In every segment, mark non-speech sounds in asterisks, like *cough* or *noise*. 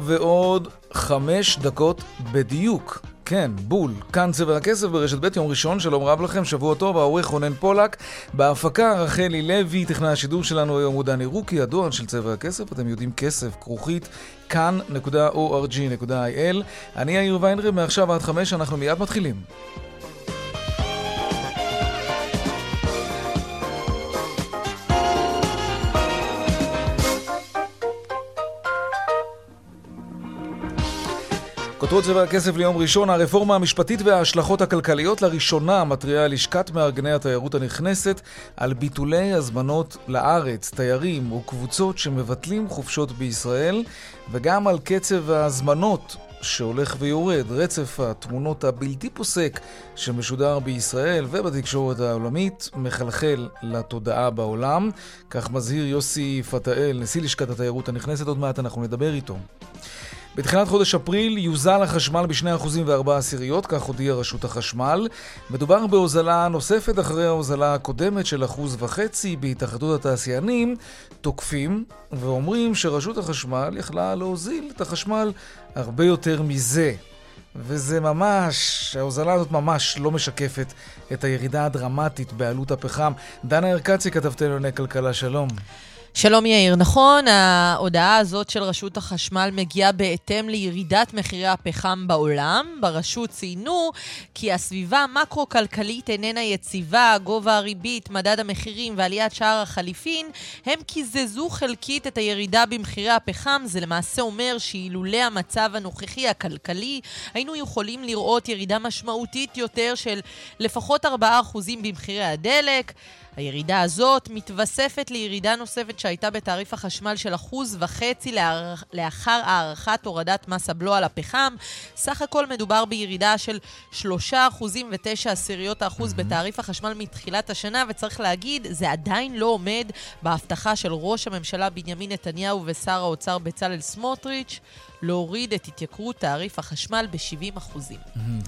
ועוד חמש דקות בדיוק. כן, בול. כאן צבע הכסף ברשת ב' יום ראשון, שלום רב לכם, שבוע טוב, העורך רונן פולק. בהפקה רחלי לוי, טכנאי השידור שלנו היום הוא דני רוקי, הדואר של צבע הכסף, אתם יודעים כסף, כרוכית, כאן.org.il. אני יאיר ויינרב, מעכשיו עד חמש, אנחנו מיד מתחילים. כותרות צבע הכסף ליום ראשון, הרפורמה המשפטית וההשלכות הכלכליות לראשונה מתריעה לשכת מארגני התיירות הנכנסת על ביטולי הזמנות לארץ, תיירים וקבוצות שמבטלים חופשות בישראל וגם על קצב ההזמנות שהולך ויורד, רצף התמונות הבלתי פוסק שמשודר בישראל ובתקשורת העולמית מחלחל לתודעה בעולם. כך מזהיר יוסי פתאל, נשיא לשכת התיירות הנכנסת, עוד מעט אנחנו נדבר איתו. בתחילת חודש אפריל יוזל החשמל ב-2% ו-4 עשיריות, כך הודיעה רשות החשמל. מדובר בהוזלה נוספת אחרי ההוזלה הקודמת של 1.5% בהתאחדות התעשיינים. תוקפים ואומרים שרשות החשמל יכלה להוזיל את החשמל הרבה יותר מזה. וזה ממש, ההוזלה הזאת ממש לא משקפת את הירידה הדרמטית בעלות הפחם. דנה ארקצי, כתבתנו לענייני כלכלה, שלום. שלום יאיר, נכון, ההודעה הזאת של רשות החשמל מגיעה בהתאם לירידת מחירי הפחם בעולם. ברשות ציינו כי הסביבה המקרו-כלכלית איננה יציבה, גובה הריבית, מדד המחירים ועליית שער החליפין, הם קיזזו חלקית את הירידה במחירי הפחם. זה למעשה אומר שאילולא המצב הנוכחי הכלכלי, היינו יכולים לראות ירידה משמעותית יותר של לפחות 4% במחירי הדלק. הירידה הזאת מתווספת לירידה נוספת שהייתה בתעריף החשמל של אחוז וחצי לאחר הערכת הורדת מס הבלו על הפחם. סך הכל מדובר בירידה של שלושה אחוזים ותשע עשיריות האחוז בתעריף החשמל מתחילת השנה, וצריך להגיד, זה עדיין לא עומד בהבטחה של ראש הממשלה בנימין נתניהו ושר האוצר בצלאל סמוטריץ'. להוריד את התייקרות תעריף החשמל ב-70 אחוזים.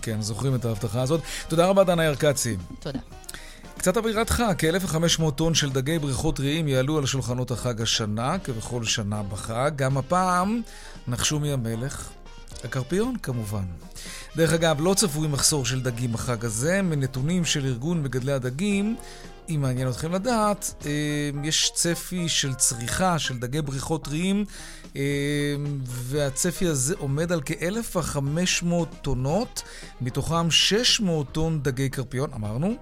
כן, זוכרים את ההבטחה הזאת. תודה רבה, דנה ירקצי. תודה. קצת אווירת חג, כ-1,500 טון של דגי בריכות ריאים יעלו על שולחנות החג השנה, כבכל שנה בחג. גם הפעם נחשו מי המלך? הקרפיון כמובן. דרך אגב, לא צפוי מחסור של דגים בחג הזה. מנתונים של ארגון מגדלי הדגים, אם מעניין אתכם לדעת, אה, יש צפי של צריכה של דגי בריכות טריים, והצפי הזה עומד על כ-1,500 טונות, מתוכם 600 טון דגי קרפיון, אמרנו,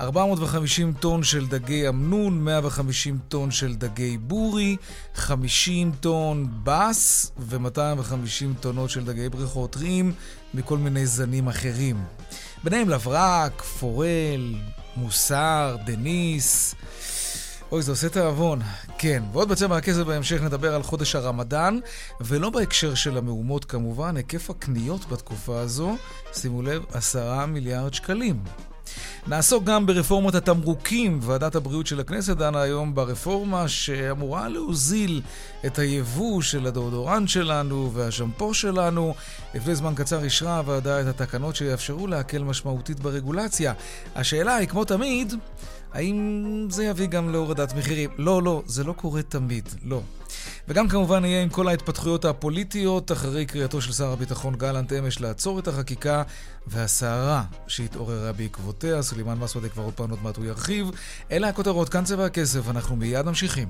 450 טון של דגי אמנון, 150 טון של דגי בורי, 50 טון בס ו-250 טונות של דגי בריכות טריים מכל מיני זנים אחרים. ביניהם לברק, פורל, מוסר, דניס. אוי, זה עושה תיאבון. כן, ועוד בצבע הכסף בהמשך נדבר על חודש הרמדאן, ולא בהקשר של המהומות כמובן, היקף הקניות בתקופה הזו, שימו לב, עשרה מיליארד שקלים. נעסוק גם ברפורמת התמרוקים. ועדת הבריאות של הכנסת דנה היום ברפורמה שאמורה להוזיל את היבוא של הדאודורנט שלנו והשמפו שלנו. לפני זמן קצר אישרה הוועדה את התקנות שיאפשרו להקל משמעותית ברגולציה. השאלה היא, כמו תמיד, האם זה יביא גם להורדת מחירים? לא, לא, זה לא קורה תמיד, לא. וגם כמובן יהיה עם כל ההתפתחויות הפוליטיות אחרי קריאתו של שר הביטחון גלנט אמש לעצור את החקיקה והסערה שהתעוררה בעקבותיה. סולימאן מסוודה כבר עוד פעם עוד מעט הוא ירחיב. אלה הכותרות, כאן צבע הכסף, אנחנו מיד ממשיכים.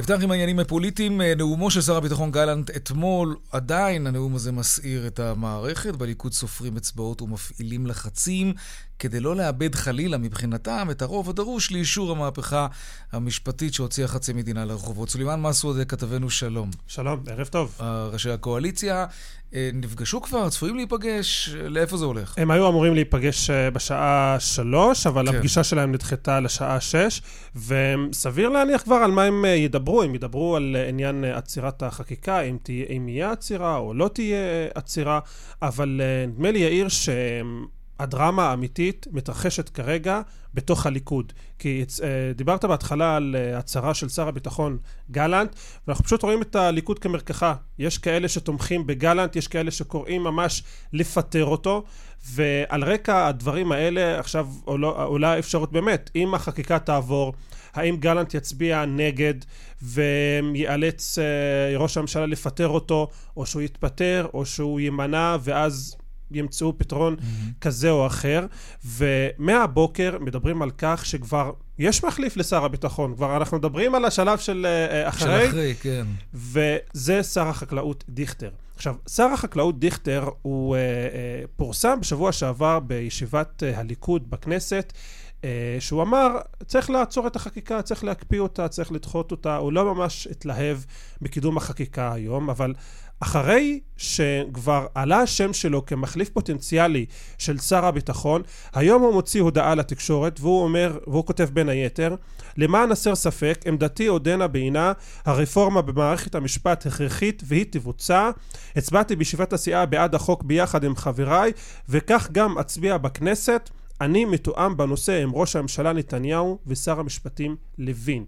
נפתח עם העניינים הפוליטיים. אה, נאומו של שר הביטחון גלנט אתמול, עדיין הנאום הזה מסעיר את המערכת. בליכוד סופרים אצבעות ומפעילים לחצים כדי לא לאבד חלילה מבחינתם את הרוב הדרוש לאישור המהפכה המשפטית שהוציאה חצי מדינה לרחובות. סולימאן מסעוד, כתבנו שלום. שלום, ערב טוב. ראשי הקואליציה אה, נפגשו כבר? צפויים להיפגש? לאיפה זה הולך? הם היו אמורים להיפגש אה, בשעה שלוש, אבל כן. הפגישה שלהם נדחתה לשעה שש, וסביר להניח כבר על מה הם אה, ידברו. הם ידברו על עניין עצירת החקיקה, אם, תהיה, אם יהיה עצירה או לא תהיה עצירה, אבל נדמה לי, יאיר, שהם... הדרמה האמיתית מתרחשת כרגע בתוך הליכוד. כי uh, דיברת בהתחלה על uh, הצהרה של שר הביטחון גלנט, ואנחנו פשוט רואים את הליכוד כמרקחה. יש כאלה שתומכים בגלנט, יש כאלה שקוראים ממש לפטר אותו, ועל רקע הדברים האלה עכשיו עולה, עולה אפשרות באמת, אם החקיקה תעבור, האם גלנט יצביע נגד ויאלץ uh, ראש הממשלה לפטר אותו, או שהוא יתפטר, או שהוא יימנע, ואז ימצאו פתרון mm-hmm. כזה או אחר, ומהבוקר מדברים על כך שכבר יש מחליף לשר הביטחון, כבר אנחנו מדברים על השלב של uh, אחרי, של אחרי, כן. וזה שר החקלאות דיכטר. עכשיו, שר החקלאות דיכטר הוא uh, uh, פורסם בשבוע שעבר בישיבת uh, הליכוד בכנסת, uh, שהוא אמר, צריך לעצור את החקיקה, צריך להקפיא אותה, צריך לדחות אותה, הוא לא ממש התלהב בקידום החקיקה היום, אבל אחרי שכבר עלה השם שלו כמחליף פוטנציאלי של שר הביטחון, היום הוא מוציא הודעה לתקשורת והוא אומר, והוא כותב בין היתר, למען הסר ספק, עמדתי עודנה בעינה, הרפורמה במערכת המשפט הכרחית והיא תבוצע. הצבעתי בישיבת הסיעה בעד החוק ביחד עם חבריי, וכך גם אצביע בכנסת. אני מתואם בנושא עם ראש הממשלה נתניהו ושר המשפטים לוין.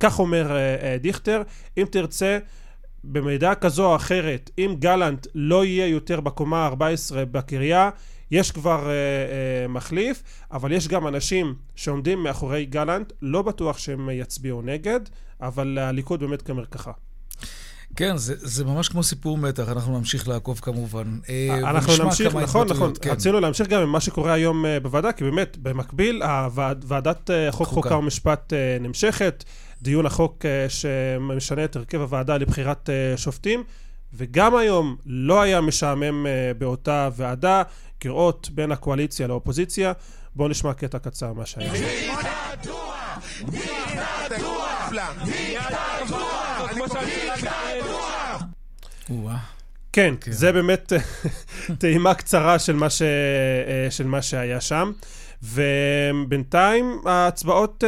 כך אומר uh, uh, דיכטר. אם תרצה, במידע כזו או אחרת, אם גלנט לא יהיה יותר בקומה ה-14 בקריה, יש כבר uh, uh, מחליף, אבל יש גם אנשים שעומדים מאחורי גלנט, לא בטוח שהם יצביעו נגד, אבל הליכוד באמת כמרקחה. כן, זה, זה ממש כמו סיפור מתח, אנחנו נמשיך לעקוב כמובן. אה, אנחנו נמשיך, נכון, נכון. כן. רצינו להמשיך גם עם מה שקורה היום בוועדה, כי באמת, במקביל, הוועד, ועדת חוק, חוקה ומשפט נמשכת. דיון החוק אה, שמשנה את הרכב הוועדה לבחירת אה, שופטים, וגם היום לא היה משעמם אה, באותה ועדה, כראות בין הקואליציה לאופוזיציה. בואו נשמע קטע קצר מה שהיה. כן, כן, זה באמת *laughs* טעימה קצרה של מה, ש... של מה שהיה שם, ובינתיים ההצבעות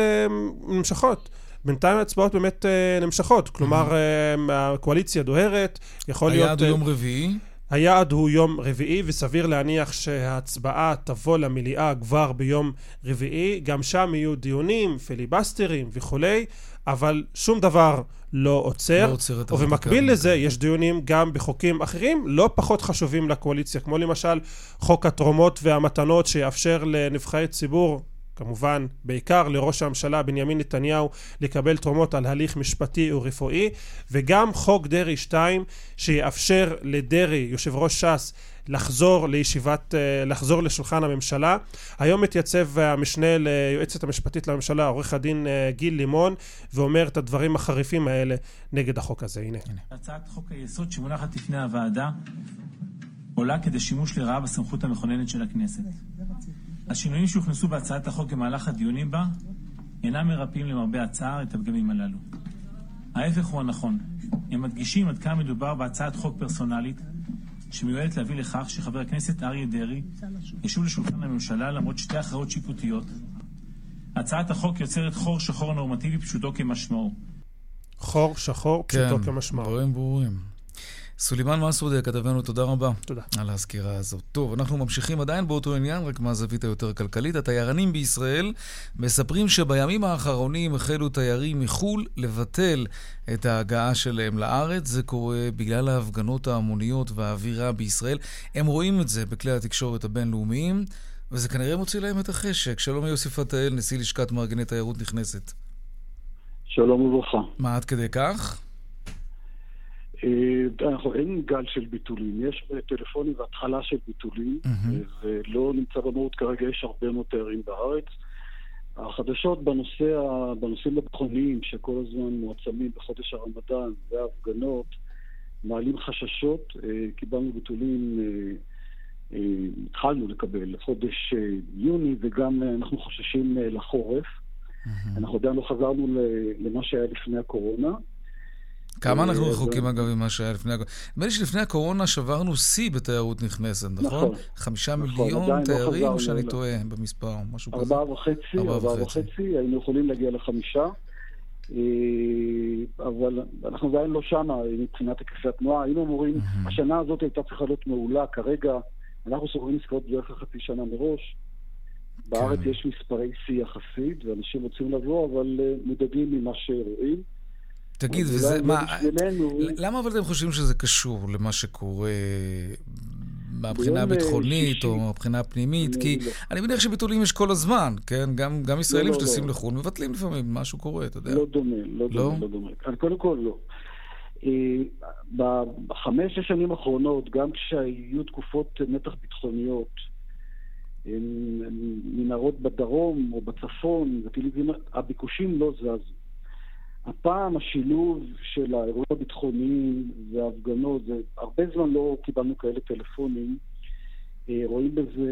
נמשכות. בינתיים ההצבעות באמת uh, נמשכות, כלומר uh, הקואליציה דוהרת, יכול היעד להיות... היעד הוא יום רביעי? היעד הוא יום רביעי, וסביר להניח שההצבעה תבוא למליאה כבר ביום רביעי. גם שם יהיו דיונים, פיליבסטרים וכולי, אבל שום דבר לא עוצר. לא עוצר את ובמקביל לזה יש דיונים גם בחוקים אחרים לא פחות חשובים לקואליציה, כמו למשל חוק התרומות והמתנות שיאפשר לנבחרי ציבור כמובן, בעיקר לראש הממשלה בנימין נתניהו לקבל תרומות על הליך משפטי ורפואי, וגם חוק דרעי 2 שיאפשר לדרעי, יושב ראש ש"ס, לחזור לישיבת, אה, לחזור לשולחן הממשלה. היום מתייצב המשנה ליועצת המשפטית לממשלה, עורך הדין אה, גיל לימון, ואומר את הדברים החריפים האלה נגד החוק הזה. הנה. הצעת חוק היסוד שמונחת לפני הוועדה עולה כדי שימוש לרעה בסמכות המכוננת של הכנסת. השינויים שהוכנסו בהצעת החוק במהלך הדיונים בה אינם מרפאים למרבה הצער את הפגמים הללו. ההפך הוא הנכון. הם מדגישים עד כמה מדובר בהצעת חוק פרסונלית שמיועדת להביא לכך שחבר הכנסת אריה דרעי ישוב לשולחן הממשלה למרות שתי הכרעות שיפוטיות. הצעת החוק יוצרת חור שחור נורמטיבי פשוטו כמשמעו. חור שחור פשוטו כן, כמשמעו. כן, דברים ברורים. סולימאן מסעודה, כתבנו, תודה רבה. תודה. על הסקירה הזאת. טוב, אנחנו ממשיכים עדיין באותו עניין, רק מהזווית היותר כלכלית. התיירנים בישראל מספרים שבימים האחרונים החלו תיירים מחו"ל לבטל את ההגעה שלהם לארץ. זה קורה בגלל ההפגנות ההמוניות והאווירה בישראל. הם רואים את זה בכלי התקשורת הבינלאומיים, וזה כנראה מוציא להם את החשק. שלום יוסי פתאל, נשיא לשכת מארגני תיירות נכנסת. שלום וברכה. מה עד כדי כך? אה, אנחנו, אין גל של ביטולים, יש טלפונים והתחלה של ביטולים, mm-hmm. ולא נמצא במהות כרגע, יש הרבה מאוד תיירים בארץ. החדשות בנושא, בנושאים הביטחוניים שכל הזמן מועצמים בחודש הרמדאן וההפגנות מעלים חששות. אה, קיבלנו ביטולים התחלנו לקבל לחודש יוני, וגם אנחנו חוששים לחורף. אנחנו עדיין לא חזרנו למה שהיה לפני הקורונה. כמה אנחנו רחוקים אגב ממה שהיה לפני הקורונה? נדמה לי שלפני הקורונה שברנו שיא בתיירות נכנסת, נכון? נכון. חמישה נכון, מיליון לא תיירים, חזרנו שאני טועה במספר, משהו כזה. ארבעה וחצי, ארבעה וחצי. היינו יכולים להגיע לחמישה. אה, אבל אנחנו עדיין לא שמה מבחינת היקפי התנועה. היינו אמורים, השנה הזאת הייתה צריכה להיות מעולה. כרגע אנחנו סוגרים עסקאות בערך חצי שנה מראש. בארץ כן. יש מספרי שיא יחסית, ואנשים רוצים לבוא, אבל אה, מודאגים ממה שרואים. תגיד, וזה, לא מה, בשבילנו- למה אבל אתם חושבים שזה קשור למה שקורה מהבחינה אה, הביטחונית או מהבחינה הפנימית? כי לא. אני מניח שביטולים יש כל הזמן, כן? גם, גם ישראלים לא, שטסים לא. לחו"ל מבטלים לפעמים, משהו קורה, אתה יודע. לא דומה, לא לא? דומה, לא דומה. קודם כל לא. אה, בחמש, שש שנים האחרונות, גם כשהיו תקופות מתח ביטחוניות, מנהרות בדרום או בצפון, הביקושים לא זזו. הפעם השילוב של האירועים הביטחוניים וההפגנות, זה הרבה זמן לא קיבלנו כאלה טלפונים, אה, רואים בזה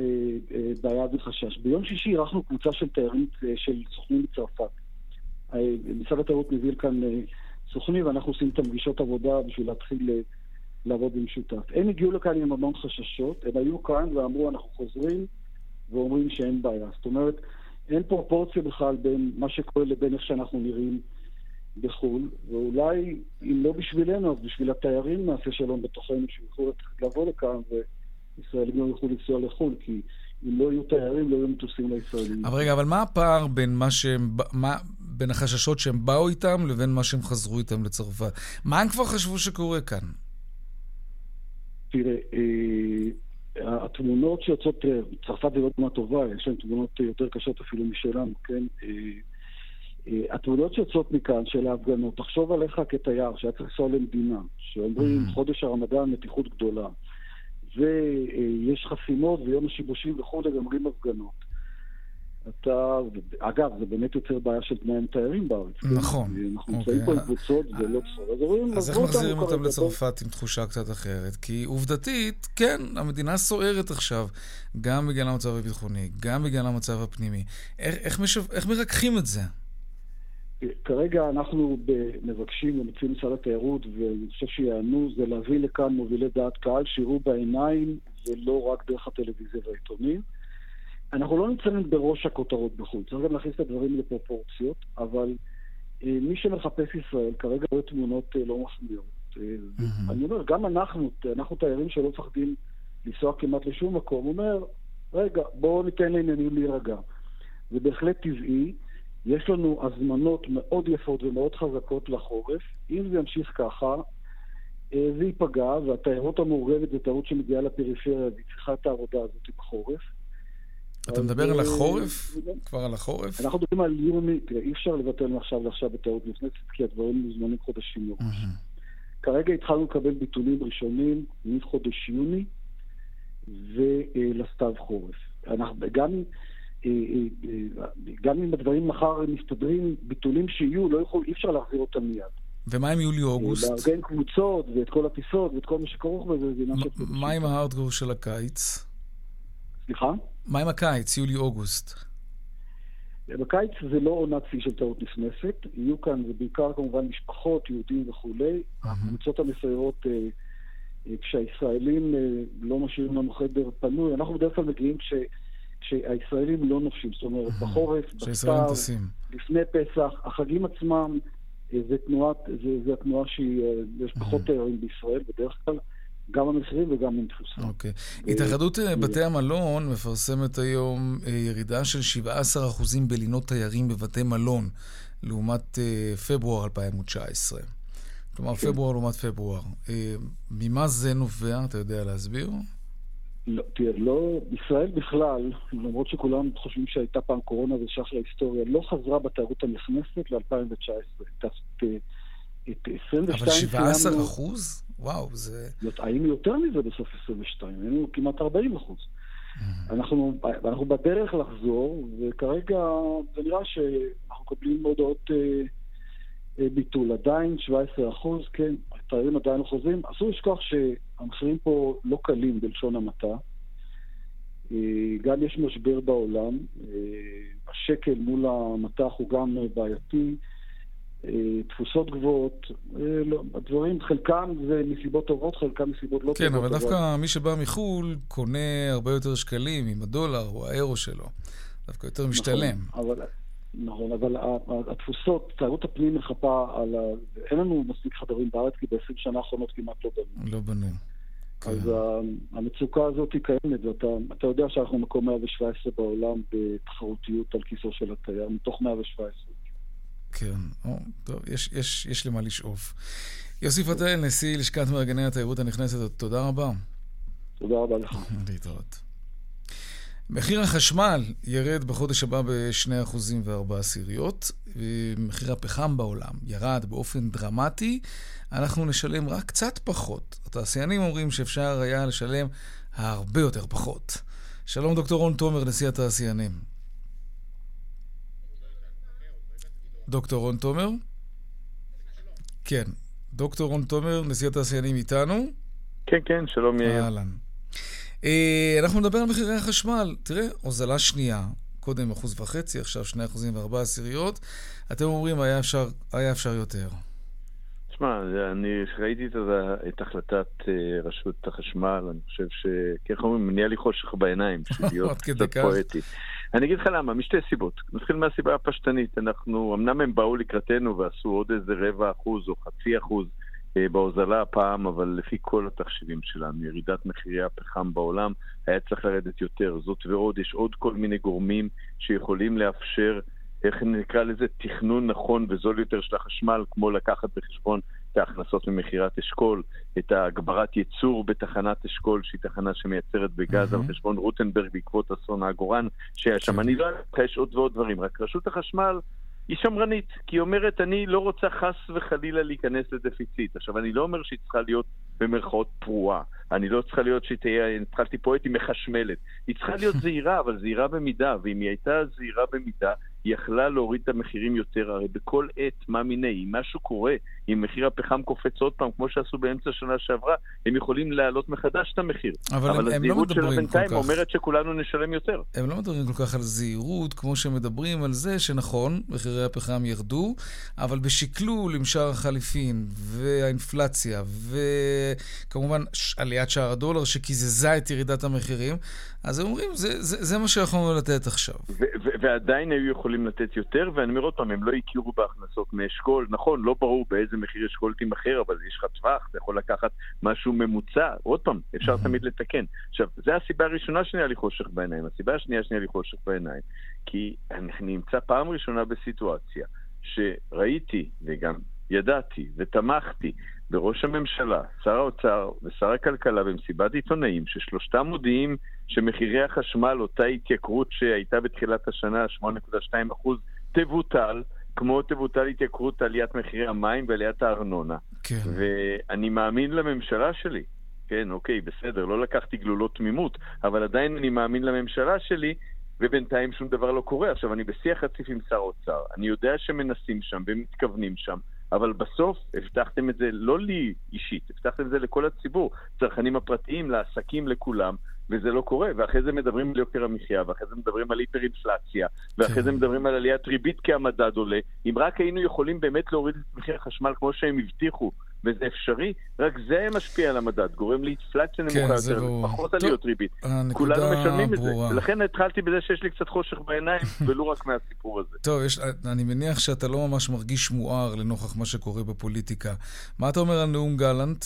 אה, בעיה וחשש. ביום שישי אירחנו קבוצה של תיירים, אה, של סוכנים מצרפת. משרד התיירות מביא לכאן סוכנים ואנחנו עושים איתם פגישות עבודה בשביל להתחיל לעבוד במשותף. הם הגיעו לכאן עם המון חששות, הם היו כאן ואמרו אנחנו חוזרים ואומרים שאין בעיה. זאת אומרת, אין פרופורציה בכלל בין מה שקורה לבין איך שאנחנו נראים בחו"ל, ואולי אם לא בשבילנו, אז בשביל התיירים נעשה שלום בתוכנו, שיוכלו לבוא לכאן וישראלים לא יוכלו לנסוע לחו"ל, כי אם לא יהיו תיירים, לא יהיו מטוסים לישראלים. אבל רגע, אבל מה הפער בין מה שהם, מה, בין החששות שהם באו איתם לבין מה שהם חזרו איתם לצרפת? מה הם כבר חשבו שקורה כאן? תראה, אה, התמונות שיוצאות, אה, צרפת זה לא תמונה טובה, יש להם תמונות יותר קשות אפילו משלנו, כן? אה, התמונות שיוצאות מכאן של ההפגנות, תחשוב עליך כתייר שהיה צריך לנסוע למדינה, שאומרים חודש הרמדאן מתיחות גדולה, ויש חסימות ויום השיבושים וכולי, ואומרים הפגנות. אתה, אגב, זה באמת יוצר בעיה של תנאי תיירים בארץ. כן? נכון, אנחנו אוקיי. נמצאים פה עם קבוצות, זה לא בסדר. אז אז איך מחזירים אותם לצרפת עם תחושה קצת אחרת? כי עובדתית, כן, המדינה סוערת עכשיו, גם בגלל המצב הביטחוני, גם בגלל המצב הפנימי. איך, איך, משו... איך מרככים את זה? כרגע אנחנו מבקשים ומציעים משרד התיירות, ואני חושב שיענו, זה להביא לכאן מובילי דעת קהל שיראו בעיניים ולא רק דרך הטלוויזיה והעיתונים. אנחנו לא נמצאים בראש הכותרות בחו"ל, צריך גם להכניס את הדברים לפרופורציות, אבל אה, מי שמחפש ישראל כרגע רואה תמונות אה, לא מחמיאות. אה, אני אומר, גם אנחנו, אנחנו תיירים שלא מפחדים לנסוע כמעט לשום מקום, אומר, רגע, בואו ניתן לעניינים להירגע. זה בהחלט טבעי. יש לנו הזמנות מאוד יפות ומאוד חזקות לחורף. אם זה ימשיך ככה, אה, זה ייפגע, והתיירות המאורגנת זו תיירות שמגיעה לפריפריה והיא צריכה את העבודה הזאת בחורף. אתה מדבר על אה, החורף? כבר על החורף? אנחנו מדברים על יוני, תראה, אי אפשר לבטל מעכשיו לעכשיו בתיירות נכנסת, כי הדברים מוזמנים חודשים מראש. כרגע התחלנו לקבל ביטולים ראשונים מחודש יוני ולסתיו חורף. אנחנו גם, אה, אה, אה, גם אם הדברים מחר מסתדרים, ביטולים שיהיו, לא יכול, אי אפשר להחזיר אותם מיד. ומה עם יולי-אוגוסט? לארגן קבוצות ואת כל הטיסות ואת כל מה שכרוך בזה, זה עניין של. מה עם ההארדקור של הקיץ? סליחה? מה עם הקיץ, יולי-אוגוסט? בקיץ זה לא עונת שיא של תיירות נכנסת, יהיו כאן, זה בעיקר כמובן משפחות, יהודים וכולי. הקבוצות המסיירות, אה, אה, כשהישראלים אה, לא משאירים לנו חדר פנוי, אנחנו בדרך כלל מגיעים כש, כשהישראלים לא נופשים, זאת אומרת, בחורף, שהישראלים בסתיו, טסים. לפני פסח, החגים עצמם, אה, זה תנועת, זה, זה התנועה שהיא, אה, פחות תיירים בישראל בדרך כלל, גם המחירים וגם עם תפוסה. אוקיי. התאחדות אה, בתי המלון מפרסמת היום ירידה של 17% בלינות תיירים בבתי מלון, לעומת פברואר 2019. כלומר, כן. פברואר לעומת פברואר. ממה זה נובע? אתה יודע להסביר? לא, תראה, לא, ישראל בכלל, למרות שכולם חושבים שהייתה פעם קורונה וזה שייך להיסטוריה, לא חזרה בתיירות הנכנסת ל-2019. את, את, את 22 אבל 17 סיימנו- אחוז? וואו, זה... היינו יותר מזה בסוף 22, היינו כמעט 40 אחוז. אנחנו, אנחנו בדרך לחזור, וכרגע זה נראה שאנחנו מקבלים הודעות אה, ביטול. עדיין 17 אחוז, כן, התיירים עדיין חוזרים. אסור לשכוח שהמחירים פה לא קלים בלשון המעטה. גם יש משבר בעולם, השקל מול המטח הוא גם בעייתי. תפוסות גבוהות, לא, הדברים, חלקם זה מסיבות טובות, חלקם מסיבות לא כן, טובות. כן, אבל דווקא מי שבא מחו"ל קונה הרבה יותר שקלים עם הדולר או האירו שלו. דווקא יותר משתלם. נכון, אבל, נכון, אבל התפוסות, תיירות הפנים מחפה על ה... אין לנו מספיק חדרים בארץ, כי ב-20 שנה האחרונות כמעט לא בנו. לא בנו. אז כן. המצוקה הזאת היא קיימת, ואתה יודע שאנחנו מקום 117 בעולם בתחרותיות על כיסו של התייר, מתוך 117. כן, או, טוב, יש, יש, יש למה לשאוף. יוסי פתאל, נשיא לשכת מארגני התיירות הנכנסת, תודה רבה. תודה רבה לך. *laughs* להתראות. מחיר החשמל ירד בחודש הבא ב-2% ו-4 עשיריות. מחיר הפחם בעולם ירד באופן דרמטי. אנחנו נשלם רק קצת פחות. התעשיינים אומרים שאפשר היה לשלם הרבה יותר פחות. שלום דוקטור רון תומר, נשיא התעשיינים. דוקטור רון תומר? כן. דוקטור רון תומר, נשיא התעשיינים איתנו? כן, כן, שלום יאיר. אהלן. אה, אנחנו נדבר על מחירי החשמל. תראה, הוזלה שנייה, קודם אחוז וחצי, עכשיו שני אחוזים וארבע עשיריות. אתם אומרים, היה אפשר, היה אפשר יותר. תשמע, אני ראיתי את, את החלטת uh, רשות החשמל, אני חושב ש... איך אומרים, נהיה לי חושך בעיניים, *laughs* להיות קצת פואטי. אני אגיד לך למה, משתי סיבות. נתחיל מהסיבה הפשטנית. אנחנו, אמנם הם באו לקראתנו ועשו עוד איזה רבע אחוז או חצי אחוז אה, בהוזלה הפעם, אבל לפי כל התחשיבים שלנו, ירידת מחירי הפחם בעולם, היה צריך לרדת יותר. זאת ועוד, יש עוד כל מיני גורמים שיכולים לאפשר, איך נקרא לזה, תכנון נכון וזול יותר של החשמל, כמו לקחת בחשבון את ההכנסות ממכירת אשכול, את הגברת ייצור בתחנת אשכול, שהיא תחנה שמייצרת בגז mm-hmm. על חשבון רוטנברג בעקבות אסון העגורן שהיה שם. כן. אני לא יודע, יש עוד ועוד דברים, רק רשות החשמל... היא שמרנית, כי היא אומרת, אני לא רוצה חס וחלילה להיכנס לדפיציט. עכשיו, אני לא אומר שהיא צריכה להיות במרכאות פרועה. אני לא צריכה להיות שהיא תהיה, התחלתי פה הייתי מחשמלת. היא צריכה להיות זהירה, אבל זהירה במידה, ואם היא הייתה זהירה במידה, היא יכלה להוריד את המחירים יותר. הרי בכל עת, מה מיני, אם משהו קורה, אם מחיר הפחם קופץ עוד פעם, כמו שעשו באמצע השנה שעברה, הם יכולים להעלות מחדש את המחיר. אבל, אבל הם, הם לא הזהירות של הבינתיים אומרת שכולנו נשלם יותר. הם לא מדברים כל כך על זהירות, כמו שמדברים על זה שנכון, מחירי הפחם ירדו, אבל בשקלול עם שער החליפין והאינפלציה, וכמובן עליית שער הדולר שקיזזה את ירידת המחירים, אז הם אומרים, זה, זה, זה מה שיכולנו לתת עכשיו. ועדיין היו יכולים לתת יותר, ואני אומר עוד פעם, הם לא הכירו בהכנסות מאשכול. נכון, לא ברור באיזה מחיר אשכול תימכר, אבל יש לך טווח, אתה יכול לקחת משהו ממוצע. עוד פעם, אפשר תמיד לתקן. עכשיו, זו הסיבה הראשונה שנהיה לי חושך בעיניים. הסיבה השנייה שנהיה לי חושך בעיניים, כי אני נמצא פעם ראשונה בסיטואציה שראיתי, וגם ידעתי ותמכתי בראש הממשלה, שר האוצר ושר הכלכלה במסיבת עיתונאים, ששלושתם מודיעים שמחירי החשמל, אותה התייקרות שהייתה בתחילת השנה, 8.2%, תבוטל, כמו תבוטל התייקרות עליית מחירי המים ועליית הארנונה. כן. ואני מאמין לממשלה שלי. כן, אוקיי, בסדר, לא לקחתי גלולות תמימות, אבל עדיין אני מאמין לממשלה שלי, ובינתיים שום דבר לא קורה. עכשיו, אני בשיח רציף עם שר האוצר. אני יודע שמנסים שם ומתכוונים שם, אבל בסוף הבטחתם את זה לא לי אישית, הבטחתם את זה לכל הציבור, צרכנים הפרטיים, לעסקים, לכולם, וזה לא קורה. ואחרי זה מדברים על יוקר המחיה, ואחרי זה מדברים על היפר-אינפלציה, ואחרי זה כן. מדברים על עליית ריבית כי המדד עולה. אם רק היינו יכולים באמת להוריד את מחיר החשמל כמו שהם הבטיחו, וזה אפשרי, רק זה משפיע על המדד, גורם לאינפלציה כן, נמוכה יותר, פחות עליות ריבית. כולנו משלמים ברורה. את זה. ולכן התחלתי בזה שיש לי קצת חושך בעיניים, *laughs* ולו רק מהסיפור הזה. טוב, יש, אני מניח שאתה לא ממש מרגיש מואר לנוכח מה שקורה בפוליטיקה. מה אתה אומר על נאום גלנט?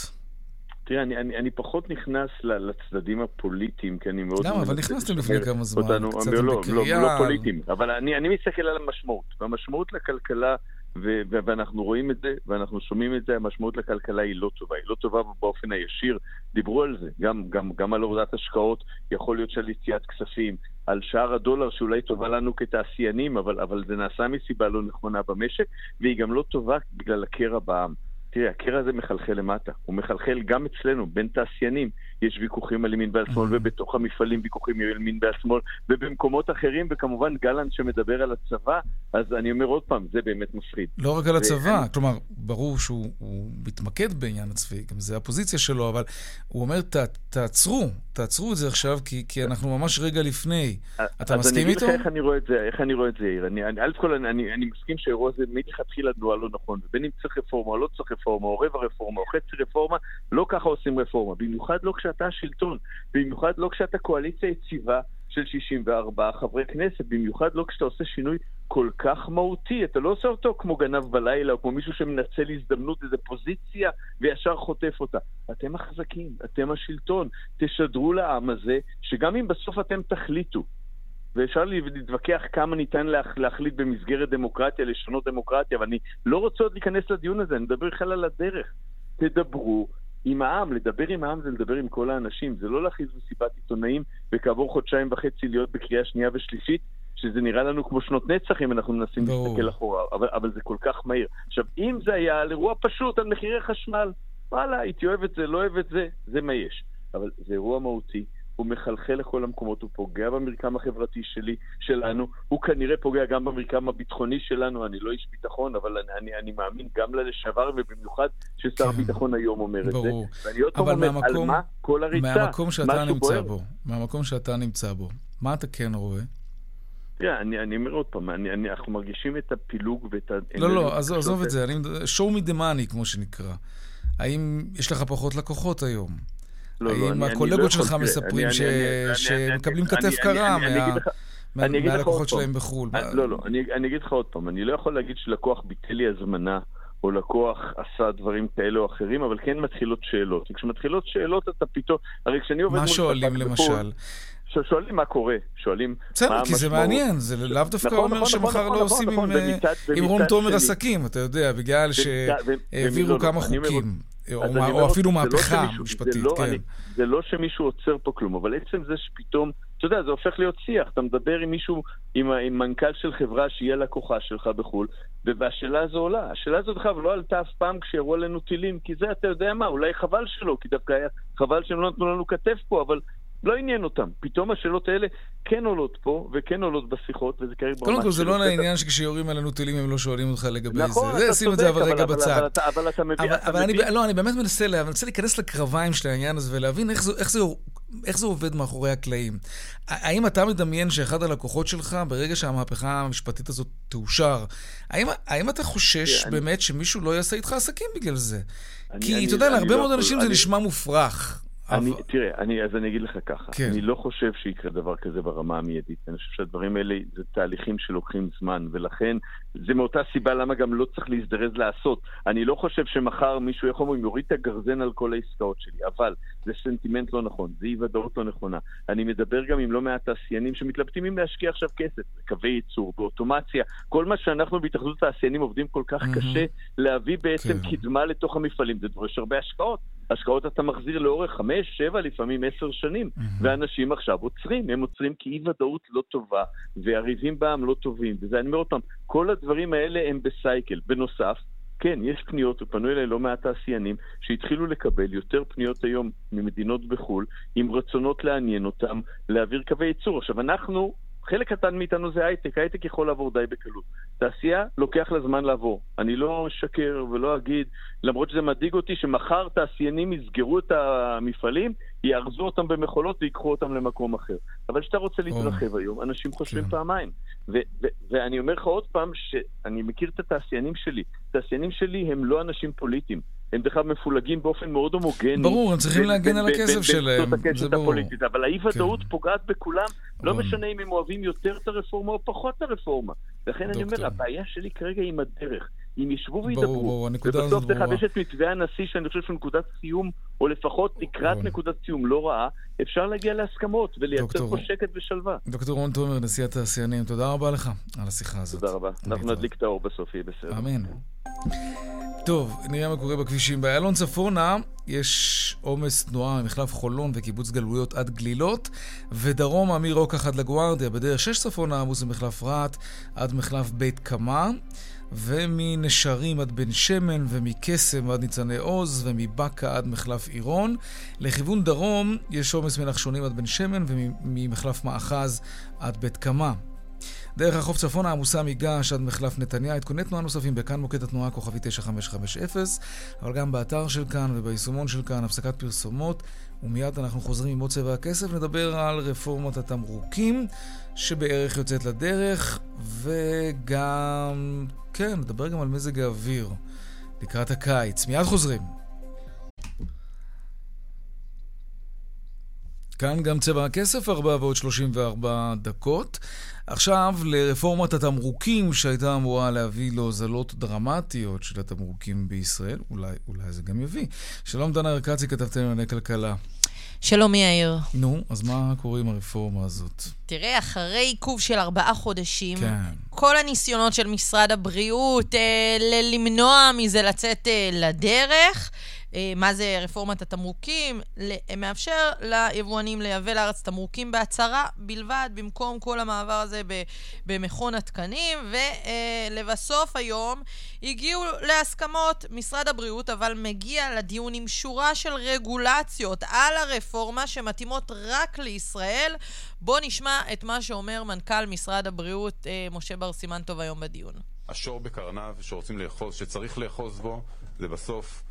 תראה, אני, אני, אני פחות נכנס לצדדים הפוליטיים, כי אני מאוד... למה? אבל נכנסתם לפני כמה זמן, אותנו, קצת לא, לא, לא, לא פוליטיים. אבל אני, אני מסתכל על המשמעות. והמשמעות לכלכלה ו- ו- ואנחנו רואים את זה, ואנחנו שומעים את זה, המשמעות לכלכלה היא לא טובה. היא לא טובה באופן הישיר. דיברו על זה, גם, גם, גם על הורדת השקעות, יכול להיות שעל יציאת כספים, על שער הדולר שאולי טובה לנו כתעשיינים, אבל, אבל זה נעשה מסיבה לא נכונה במשק, והיא גם לא טובה בגלל הקרע בעם. תראה, הקרע הזה מחלחל למטה. הוא מחלחל גם אצלנו, בין תעשיינים. יש ויכוחים על ימין ועל שמאל, ובתוך המפעלים ויכוחים על ימין ועל שמאל, ובמקומות אחרים, וכמובן גלנט שמדבר על הצבא, אז אני אומר עוד פעם, זה באמת מפחיד. לא רק על הצבא, כלומר, ברור שהוא מתמקד בעניין הצבאי, גם זה הפוזיציה שלו, אבל הוא אומר, תעצרו, תעצרו את זה עכשיו, כי, כי אנחנו ממש רגע לפני. אתה מסכים איתו? אז אני אגיד לך איך אני רואה את זה, איך אני רואה את זה, יאיר. א' כל, אני, אני, אני מסכים שהאירוע הזה מלכתחילה נוהל לא נכון, ובין אם צריך רפורמה או לא צריך רפורמה, או רבע רפורמה, או חצי רפורמה, לא ככה עושים רפורמה. במיוחד לא כשאתה השלטון, במיוחד לא כשאתה קואליציה יציבה של 64 חברי כנסת, במיוחד לא כשאתה עושה שינוי כל כך מהותי. אתה לא עושה אותו כמו גנב בלילה, או כמו מישהו שמנצל הזדמנות, איזו פוזיציה, וישר חוטף אותה. אתם החזקים, אתם השלטון. תשדרו לעם הזה, שגם אם בסוף אתם תחליטו, ואפשר להתווכח כמה ניתן להח, להחליט במסגרת דמוקרטיה, לשנות דמוקרטיה, אבל אני לא רוצה עוד להיכנס לדיון הזה, אני מדבר בכלל על הדרך. תדברו עם העם, לדבר עם העם זה לדבר עם כל האנשים, זה לא להכריז מסיבת עיתונאים וכעבור חודשיים וחצי להיות בקריאה שנייה ושלישית, שזה נראה לנו כמו שנות נצח אם אנחנו מנסים לא. להסתכל אחורה, אבל, אבל זה כל כך מהיר. עכשיו, אם זה היה על אירוע פשוט, על מחירי חשמל, וואלה, הייתי אוהב את זה, לא אוהב את זה, זה מה יש. אבל זה אירוע מהותי, הוא מחלחל לכל המקומות, הוא פוגע במרקם החברתי שלי, שלנו, הוא כנראה פוגע גם במרקם הביטחוני שלנו, אני לא איש ביטחון, אבל אני, אני, אני מאמין גם לשעבר, ובמיוחד ששר כן, הביטחון היום אומר ברור. את זה. ואני עוד פעם אומר, מהמקום, על מה כל הריצה, מהמקום שאתה נמצא בוער. בו, מהמקום שאתה נמצא בו, מה אתה כן רואה? תראה, אני, אני אומר עוד פעם, אני, אני, אנחנו מרגישים את הפילוג ואת ה... לא, לא, עזוב, עזוב את זה, אני, show me the money, כמו שנקרא. האם יש לך פחות לקוחות היום? לא, לא, האם הקולגות שלך מספרים שמקבלים כתף קרה מהלקוחות שלהם בחו"ל? לא, לא, אני אגיד לך עוד פעם, אני לא יכול להגיד שלקוח ביטל לי הזמנה. או לקוח עשה דברים כאלה או אחרים, אבל כן מתחילות שאלות. וכשמתחילות שאלות אתה פתאום, הרי כשאני עובד מול... מה שואלים למשל? שואלים מה קורה, שואלים בסדר, כי זה מעניין, זה לאו דווקא נכון, אומר נכון, שמחר נכון, לא עושים עם רום תומר עסקים, אתה יודע, בגלל שהעבירו כמה חוקים. או, או אפילו לא מהפכה לא משפטית, זה לא, כן. אני, זה לא שמישהו עוצר פה כלום, אבל עצם זה שפתאום, אתה יודע, זה הופך להיות שיח. אתה מדבר עם מישהו, עם, עם מנכ"ל של חברה שיהיה לקוחה שלך בחו"ל, והשאלה הזו עולה. השאלה הזו בכלל לא עלתה אף פעם כשירו עלינו טילים, כי זה, אתה יודע מה, אולי חבל שלא, כי דווקא היה חבל שהם לא נתנו לנו כתף פה, אבל לא עניין אותם. פתאום השאלות האלה כן עולות פה, וכן עולות בשיחות, וזה כרגע קודם כל, זה לא לעניין שכשיורים עלינו טילים הם לא שואלים אותך לגבי נכון, זה. זה, שים את זה אבל רגע בצד. אבל, אתה מבין... אבל, אני, לא, אני באמת מנסה, אני מנסה להיכנס לקרביים של העניין הזה ולהבין איך זה, איך זה, איך זה עובד מאחורי הקלעים. האם אתה מדמיין שאחד הלקוחות שלך, ברגע שהמהפכה המשפטית הזאת תאושר, האם, אתה חושש באמת שמישהו לא יעשה איתך עסקים בגלל זה? כי אתה יודע, להרבה לא מאוד אנשים זה נשמע מופרך. אני, אבל... תראה, אני, אז אני אגיד לך ככה, כן. אני לא חושב שיקרה דבר כזה ברמה המיידית. אני חושב שהדברים האלה זה תהליכים שלוקחים זמן, ולכן זה מאותה סיבה למה גם לא צריך להזדרז לעשות. אני לא חושב שמחר מישהו, איך אומרים, יוריד את הגרזן על כל העסקאות שלי, אבל זה סנטימנט לא נכון, זה אי ודאות לא נכונה. אני מדבר גם עם לא מעט תעשיינים שמתלבטים אם להשקיע עכשיו כסף, קווי ייצור, באוטומציה, כל מה שאנחנו בהתאחדות התעשיינים עובדים כל כך mm-hmm. קשה להביא בעצם כן. קדמה לתוך המפעלים, זה דורש הרבה השקעות. השקעות אתה מחזיר לאורך חמש, שבע, לפעמים עשר שנים, mm-hmm. ואנשים עכשיו עוצרים, הם עוצרים כי אי ודאות לא טובה, והריבים בעם לא טובים, וזה, אני אומר עוד פעם, כל הדברים האלה הם בסייקל. בנוסף, כן, יש פניות, ופנו אליי לא מעט תעשיינים, שהתחילו לקבל יותר פניות היום ממדינות בחו"ל, עם רצונות לעניין אותם, להעביר קווי ייצור. עכשיו, אנחנו חלק קטן מאיתנו זה הייטק, הייטק יכול לעבור די בקלות. תעשייה, לוקח לה זמן לעבור. אני לא אשקר ולא אגיד, למרות שזה מדאיג אותי, שמחר תעשיינים יסגרו את המפעלים, יארזו אותם במכולות ויקחו אותם למקום אחר. אבל כשאתה רוצה להתרחב היום, אנשים חושבים כן. פעמיים. ואני אומר לך עוד פעם, שאני מכיר את התעשיינים שלי. התעשיינים שלי הם לא אנשים פוליטיים. הם בכלל מפולגים באופן מאוד הומוגני. ברור, הם צריכים להגן על הכסף שלהם, זה ברור. הפוליטית, אבל האי-ודאות כן. פוגעת בכולם, לא משנה אם הם אוהבים יותר את הרפורמה או פחות את הרפורמה. לכן אני אומר, הבעיה שלי כרגע היא עם הדרך. אם ישבו וידברו, ובסוף דרך אגב יש את מתווה הנשיא שאני חושב שהוא נקודת סיום, או לפחות לקראת נקודת סיום לא רעה, אפשר להגיע להסכמות ולייצר פה שקט ושלווה. דוקטור רון תומר, נשיא התעשיינים, תודה רבה לך על השיחה הזאת. תודה רבה. אנחנו נדליק את האור בסוף, יהיה בסדר. אמן. טוב, נראה מה קורה בכבישים. באיילון צפונה יש עומס תנועה ממחלף חולון וקיבוץ גלויות עד גלילות, ודרומה מרוקח עד לגוארדיה, בדרך 6 צפונה עמוס ממחלף רהט עד מחלף בית קמה, ומנשרים עד בן שמן, ומקסם עד ניצני עוז, ומבאקה עד מחלף עירון. לכיוון דרום יש עומס מנחשונים עד בן שמן, וממחלף מאחז עד בית קמה. דרך החוף צפונה עמוסה מגעש עד מחלף נתניה. עדכוני תנועה נוספים בכאן מוקד התנועה כוכבי 9550, אבל גם באתר של כאן וביישומון של כאן, הפסקת פרסומות, ומיד אנחנו חוזרים עם עוד צבע הכסף, נדבר על רפורמת התמרוקים, שבערך יוצאת לדרך, וגם, כן, נדבר גם על מזג האוויר לקראת הקיץ. מיד חוזרים. כאן גם צבע הכסף, 4 ועוד 34 דקות. עכשיו לרפורמת התמרוקים שהייתה אמורה להביא להוזלות דרמטיות של התמרוקים בישראל. אולי, אולי זה גם יביא. שלום דנה ארקצי, כתבתם לענייני כלכלה. שלום יאיר. נו, אז מה קורה עם הרפורמה הזאת? תראה, אחרי עיכוב של ארבעה חודשים, כן. כל הניסיונות של משרד הבריאות אה, למנוע מזה לצאת אה, לדרך, מה זה רפורמת התמרוקים, מאפשר ליבואנים לייבא לארץ תמרוקים בהצהרה בלבד, במקום כל המעבר הזה במכון התקנים, ולבסוף היום הגיעו להסכמות משרד הבריאות, אבל מגיע לדיון עם שורה של רגולציות על הרפורמה שמתאימות רק לישראל. בואו נשמע את מה שאומר מנכ"ל משרד הבריאות אה, משה בר סימן טוב היום בדיון. השור בקרניו שרוצים לאחוז, שצריך לאחוז בו, זה בסוף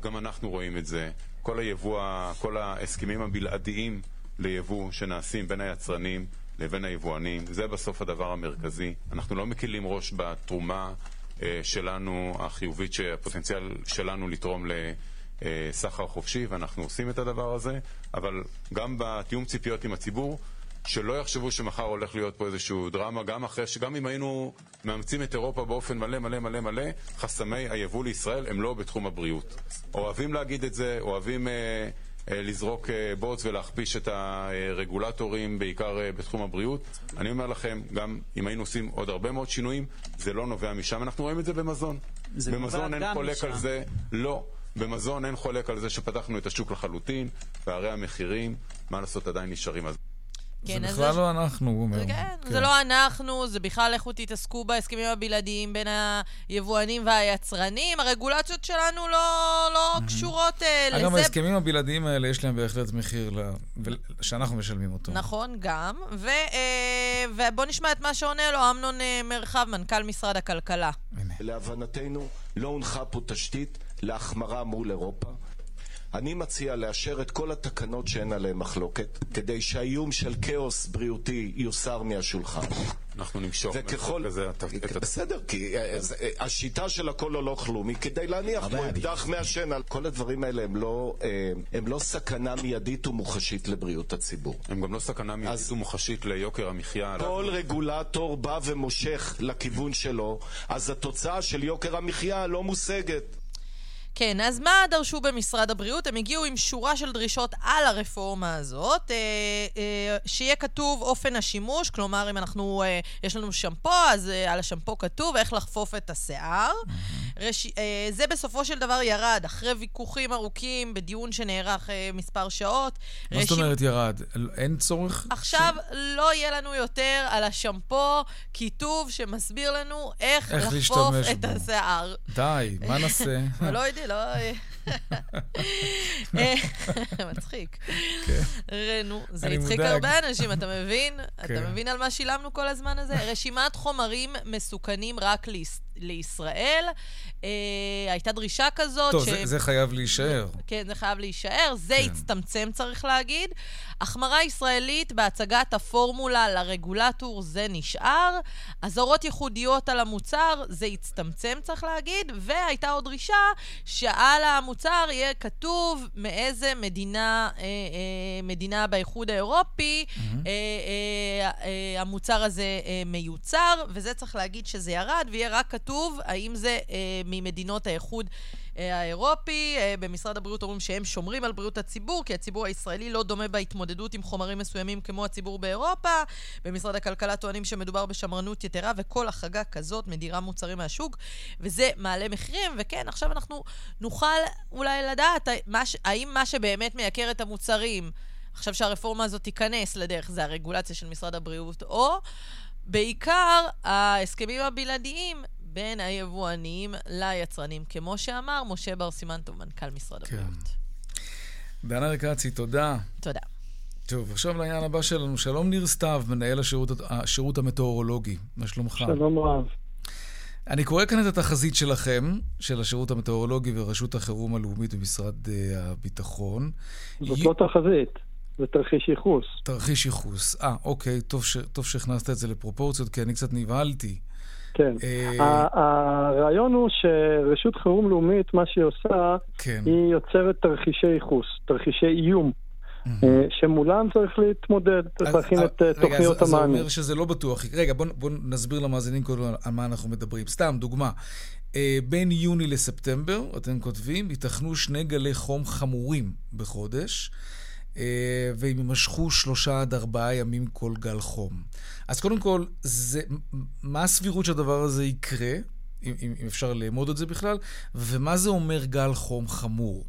גם אנחנו רואים את זה. כל היבוא, כל ההסכמים הבלעדיים ליבוא שנעשים בין היצרנים לבין היבואנים, זה בסוף הדבר המרכזי. אנחנו לא מקלים ראש בתרומה אה, שלנו, החיובית, הפוטנציאל שלנו לתרום לסחר חופשי, ואנחנו עושים את הדבר הזה, אבל גם בתיאום ציפיות עם הציבור, שלא יחשבו שמחר הולך להיות פה איזשהו דרמה, גם אחרי שגם אם היינו מאמצים את אירופה באופן מלא מלא מלא מלא, חסמי היבוא לישראל הם לא בתחום הבריאות. אוהבים להגיד את זה, אוהבים אה, אה, לזרוק אה, בוץ ולהכפיש את הרגולטורים, בעיקר אה, בתחום הבריאות. אני אומר לכם, גם אם היינו עושים עוד הרבה מאוד שינויים, זה לא נובע משם. אנחנו רואים את זה במזון. במזון אין חולק משם. על זה, לא. במזון אין חולק על זה שפתחנו את השוק לחלוטין, פערי המחירים, מה לעשות, עדיין נשארים. אז כן, זה בכלל זה... לא אנחנו, הוא אומר. כן, כן, זה לא אנחנו, זה בכלל לכו תתעסקו בהסכמים הבלעדיים בין היבואנים והיצרנים. הרגולציות שלנו לא, לא mm-hmm. קשורות uh, לזה. אגב, ההסכמים הבלעדיים האלה, יש להם בהחלט מחיר ל... שאנחנו משלמים אותו. נכון, גם. ו, uh, ובוא נשמע את מה שעונה לו אמנון uh, מרחב, מנכ"ל משרד הכלכלה. הנה. להבנתנו, לא הונחה פה תשתית להחמרה מול אירופה. אני מציע לאשר את כל התקנות שאין עליהן מחלוקת, כדי שהאיום של כאוס בריאותי יוסר מהשולחן. אנחנו נמשוך וככל... כזה, בסדר, כי אה, אה, השיטה של הכל או לא כלום היא כדי להניח פה אקדח מעשן על כל הדברים האלה הם לא, אה, הם לא סכנה מיידית ומוחשית לבריאות הציבור. הם גם לא סכנה מיידית אז... ומוחשית ליוקר המחיה. כל רגולטור בא ומושך לכיוון שלו, אז התוצאה של יוקר המחיה לא מושגת. כן, אז מה דרשו במשרד הבריאות? הם הגיעו עם שורה של דרישות על הרפורמה הזאת, אה, אה, שיהיה כתוב אופן השימוש, כלומר, אם אנחנו, אה, יש לנו שמפו, אז אה, על השמפו כתוב איך לחפוף את השיער. Mm-hmm. רש, אה, זה בסופו של דבר ירד, אחרי ויכוחים ארוכים, בדיון שנערך אה, מספר שעות. מה זאת אומרת ירד? אין צורך? עכשיו ש... לא יהיה לנו יותר על השמפו כיתוב שמסביר לנו איך, איך לחפוף את בו. השיער. די, מה נעשה? *laughs* לא יודעים. לא... אה, *laughs* *laughs* מצחיק. כן. רנו, זה הצחיק הרבה אנשים, אתה מבין? אתה כן. מבין על מה שילמנו כל הזמן הזה? רשימת חומרים מסוכנים רק לישראל. אה, הייתה דרישה כזאת. טוב, ש... זה, זה חייב להישאר. כן, זה חייב להישאר. זה כן. הצטמצם, צריך להגיד. החמרה ישראלית בהצגת הפורמולה לרגולטור, זה נשאר. אזהרות ייחודיות על המוצר, זה הצטמצם, צריך להגיד. והייתה עוד דרישה שעל המוצר יהיה כתוב מאיזה מדינה, אה, אה, מדינה באיחוד האירופי mm-hmm. אה, אה, אה, המוצר הזה אה, מיוצר, וזה צריך להגיד שזה ירד, ויהיה רק כתוב... כתוב, האם זה אה, ממדינות האיחוד אה, האירופי. אה, במשרד הבריאות אומרים שהם שומרים על בריאות הציבור, כי הציבור הישראלי לא דומה בהתמודדות עם חומרים מסוימים כמו הציבור באירופה. במשרד הכלכלה טוענים שמדובר בשמרנות יתרה, וכל החרגה כזאת מדירה מוצרים מהשוק, וזה מעלה מחירים. וכן, עכשיו אנחנו נוכל אולי לדעת האם מה שבאמת מייקר את המוצרים, עכשיו שהרפורמה הזאת תיכנס לדרך, זה הרגולציה של משרד הבריאות, או... בעיקר ההסכמים הבלעדיים בין היבואנים ליצרנים, כמו שאמר משה בר סימנטוב, מנכ"ל משרד כן. הבריאות. דנה רקצי, תודה. תודה. טוב, עכשיו לעניין הבא שלנו. שלום ניר סתיו, מנהל השירות, השירות המטאורולוגי. מה שלומך? שלום רב. אני קורא כאן את התחזית שלכם, של השירות המטאורולוגי ורשות החירום הלאומית במשרד uh, הביטחון. זאת י... לא תחזית. זה תרחיש ייחוס. תרחיש ייחוס. אה, אוקיי, טוב, ש... טוב שהכנסת את זה לפרופורציות, כי אני קצת נבהלתי. כן. אה, הרעיון הוא שרשות חירום לאומית, מה שהיא עושה, כן. היא יוצרת תרחישי ייחוס, תרחישי איום. אה, שמולם צריך להתמודד, צריך להכין את אה, תוכניות המענה. רגע, אז זה אומר שזה לא בטוח. רגע, בואו בוא נסביר למאזינים קודם על מה אנחנו מדברים. סתם, דוגמה. בין יוני לספטמבר, אתם כותבים, ייתכנו שני גלי חום חמורים בחודש. אה, והם יימשכו שלושה עד ארבעה ימים כל גל חום. אז קודם כל, זה, מה הסבירות שהדבר הזה יקרה, אם, אם אפשר לאמוד את זה בכלל, ומה זה אומר גל חום חמור?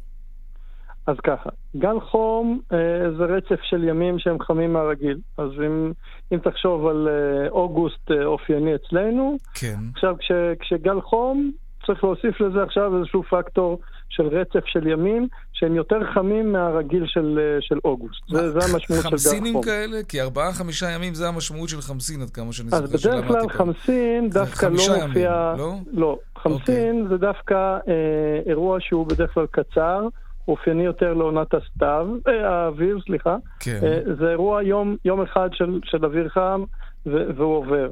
אז ככה, גל חום אה, זה רצף של ימים שהם חמים מהרגיל. אז אם, אם תחשוב על אה, אוגוסט אה, אופייני אצלנו, כן. עכשיו כש, כשגל חום, צריך להוסיף לזה עכשיו איזשהו פקטור של רצף של ימים שהם יותר חמים מהרגיל של, אה, של אוגוסט. זה, זה המשמעות של גל חום. חמסינים כאלה? כי ארבעה-חמישה ימים זה המשמעות של חמסין, עד כמה שאני זוכר שלמדתי אז בדרך כלל חמסין דווקא לא מופיע... לא? לא. חמסין okay. אוקיי. זה דווקא אה, אירוע שהוא בדרך כלל קצר. אופייני יותר לעונת הסתיו, אה, האוויר, סליחה. כן. אה, זה אירוע יום, יום אחד של, של אוויר חם והוא עובר.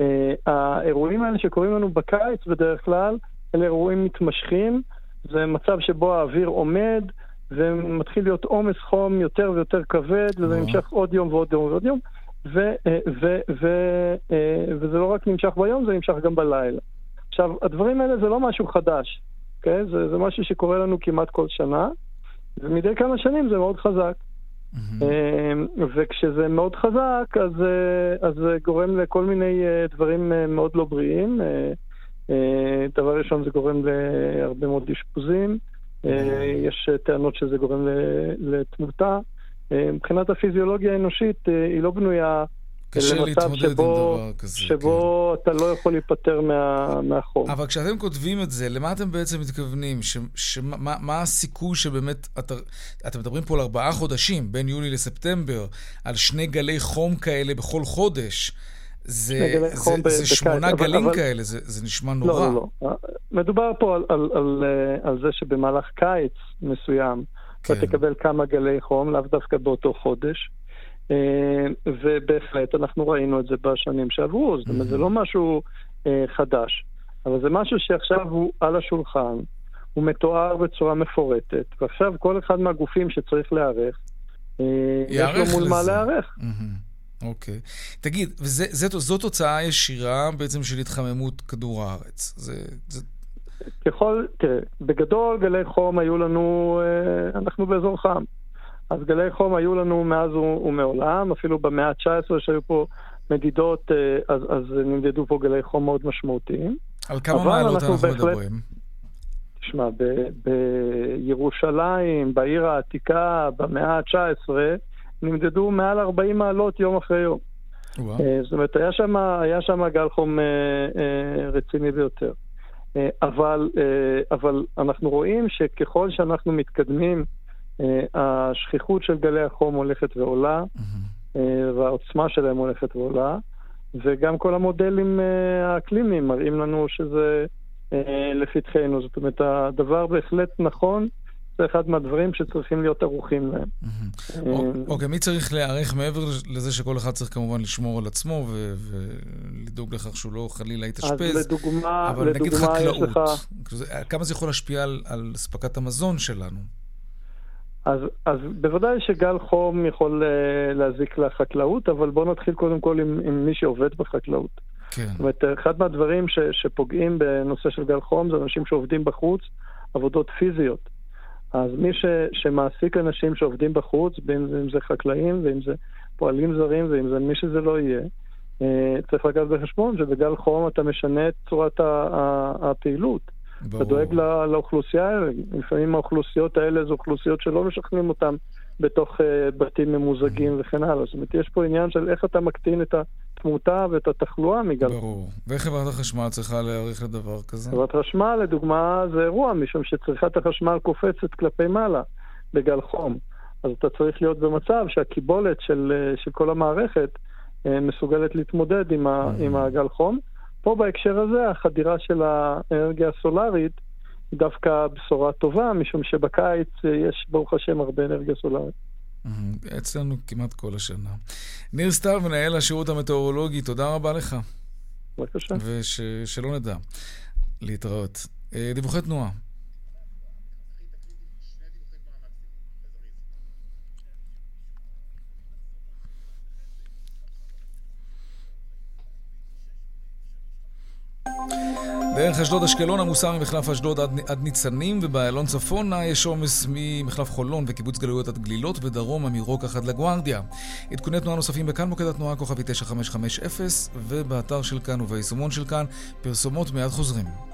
אה, האירועים האלה שקורים לנו בקיץ בדרך כלל, אלה אירועים מתמשכים, זה מצב שבו האוויר עומד, ומתחיל להיות עומס חום יותר ויותר כבד, וזה נמשך עוד יום ועוד יום ועוד יום, ו, אה, ו, ו, אה, וזה לא רק נמשך ביום, זה נמשך גם בלילה. עכשיו, הדברים האלה זה לא משהו חדש, אוקיי? זה, זה משהו שקורה לנו כמעט כל שנה, ומדי כמה שנים זה מאוד חזק. Mm-hmm. וכשזה מאוד חזק, אז זה גורם לכל מיני דברים מאוד לא בריאים. אה, דבר ראשון, זה גורם להרבה מאוד אשפוזים. אה, יש טענות שזה גורם לתמותה. אה, מבחינת הפיזיולוגיה האנושית, היא לא בנויה למצב שבו, כזה, שבו כן. אתה לא יכול להיפטר מה, מהחום. אבל כשאתם כותבים את זה, למה אתם בעצם מתכוונים? ש, ש, מה, מה הסיכוי שבאמת, אתה, אתם מדברים פה על ארבעה חודשים, בין יולי לספטמבר, על שני גלי חום כאלה בכל חודש. זה, זה, זה, זה שמונה אבל, גלים אבל, כאלה, זה, זה נשמע נורא. לא, לא, לא. מדובר פה על, על, על, אה, על זה שבמהלך קיץ מסוים, כן. אתה תקבל כמה גלי חום, לאו דווקא באותו חודש. אה, ובהחלט אנחנו ראינו את זה בשנים שעברו, זאת אומרת, זה לא משהו אה, חדש, אבל זה משהו שעכשיו הוא על השולחן, הוא מתואר בצורה מפורטת, ועכשיו כל אחד מהגופים שצריך להיערך, יש לו מול מה להיערך. Mm-hmm. אוקיי. תגיד, וזה, זה, זו תוצאה ישירה בעצם של התחממות כדור הארץ. זה, זה... ככל, תראה, בגדול גלי חום היו לנו, אה, אנחנו באזור חם. אז גלי חום היו לנו מאז ומעולם, אפילו במאה ה-19 שהיו פה מדידות, אה, אז, אז נמדדו פה גלי חום מאוד משמעותיים. על כמה מעלות אנחנו, אנחנו בהחלט, מדברים? תשמע, בירושלים, בעיר העתיקה, במאה ה-19, נמדדו מעל 40 מעלות יום אחרי יום. וואו. אה, זאת אומרת, היה שם, היה שם גל חום אה, אה, רציני ביותר. אבל, אבל אנחנו רואים שככל שאנחנו מתקדמים, השכיחות של גלי החום הולכת ועולה, mm-hmm. והעוצמה שלהם הולכת ועולה, וגם כל המודלים האקלימיים מראים לנו שזה לפתחנו. זאת אומרת, הדבר בהחלט נכון. זה אחד מהדברים שצריכים להיות ערוכים להם. אוקיי, מי צריך להיערך מעבר לזה שכל אחד צריך כמובן לשמור על עצמו ולדאוג לכך שהוא לא חלילה יתאשפז? אז לדוגמה, אבל נגיד חקלאות, כמה זה יכול להשפיע על אספקת המזון שלנו? אז, אז בוודאי שגל חום יכול uh, להזיק לחקלאות, אבל בואו נתחיל קודם כל עם, עם מי שעובד בחקלאות. כן. זאת אומרת, אחד מהדברים ש, שפוגעים בנושא של גל חום זה אנשים שעובדים בחוץ, עבודות פיזיות. אז מי ש, שמעסיק אנשים שעובדים בחוץ, בין אם זה חקלאים ואם זה פועלים זרים ואם זה מי שזה לא יהיה, אה, צריך לקחת בחשבון שבגל חום אתה משנה את צורת הפעילות. ברור. אתה דואג לא, לאוכלוסייה. לפעמים האוכלוסיות האלה זה אוכלוסיות שלא משכנים אותן בתוך uh, בתים ממוזגים וכן הלאה. זאת אומרת, יש פה עניין של איך אתה מקטין את התמותה ואת התחלואה מגל. ברור. ואיך חברת החשמל צריכה להיערך לדבר כזה? חברת חשמל, לדוגמה, זה אירוע, משום שצריכת החשמל קופצת כלפי מעלה בגל חום. אז אתה צריך להיות במצב שהקיבולת של, אה, של כל המערכת אה, מסוגלת להתמודד עם, ה, עם הגל חום. פה בהקשר הזה, החדירה של האנרגיה הסולארית היא דווקא בשורה טובה, משום שבקיץ אה, יש, ברוך השם, הרבה אנרגיה סולארית. אצלנו כמעט כל השנה. ניר סתיו, מנהל השירות המטאורולוגי, תודה רבה לך. בבקשה. ושלא נדע. להתראות. דיווחי תנועה. דרך אשדוד-אשקלון עמוסה ממחלף אשדוד עד, עד ניצנים, ובאיילון צפונה יש עומס ממחלף חולון וקיבוץ גלויות עד גלילות, ודרומה מרוקח עד לגוארדיה. עדכוני תנועה נוספים בכאן מוקד התנועה כוכבי 9550, ובאתר של כאן וביישומון של כאן, פרסומות מיד חוזרים.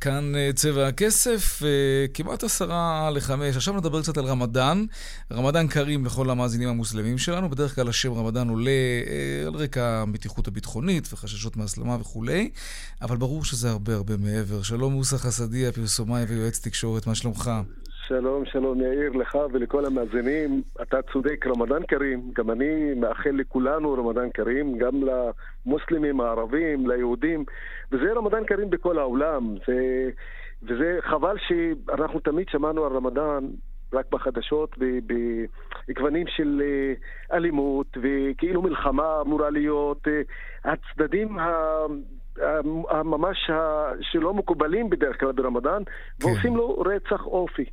כאן אה, צבע הכסף, אה, כמעט עשרה לחמש. עכשיו נדבר קצת על רמדאן. רמדאן קרים לכל המאזינים המוסלמים שלנו. בדרך כלל השם רמדאן עולה אה, על רקע המתיחות הביטחונית וחששות מהסלמה וכולי, אבל ברור שזה הרבה הרבה מעבר. שלום מוסא חסדי, הפרסומאי ויועץ תקשורת, מה שלומך? שלום, שלום יאיר, לך ולכל המאזינים. אתה צודק, רמדאן כרים. גם אני מאחל לכולנו רמדאן כרים, גם למוסלמים הערבים, ליהודים. וזה רמדאן כרים בכל העולם. זה, וזה חבל שאנחנו תמיד שמענו על רמדאן רק בחדשות, בגוונים של אה, אלימות, וכאילו מלחמה אמורה להיות. אה, הצדדים ה... ממש שלא מקובלים בדרך כלל ברמדאן, כן. ועושים לו רצח אופי.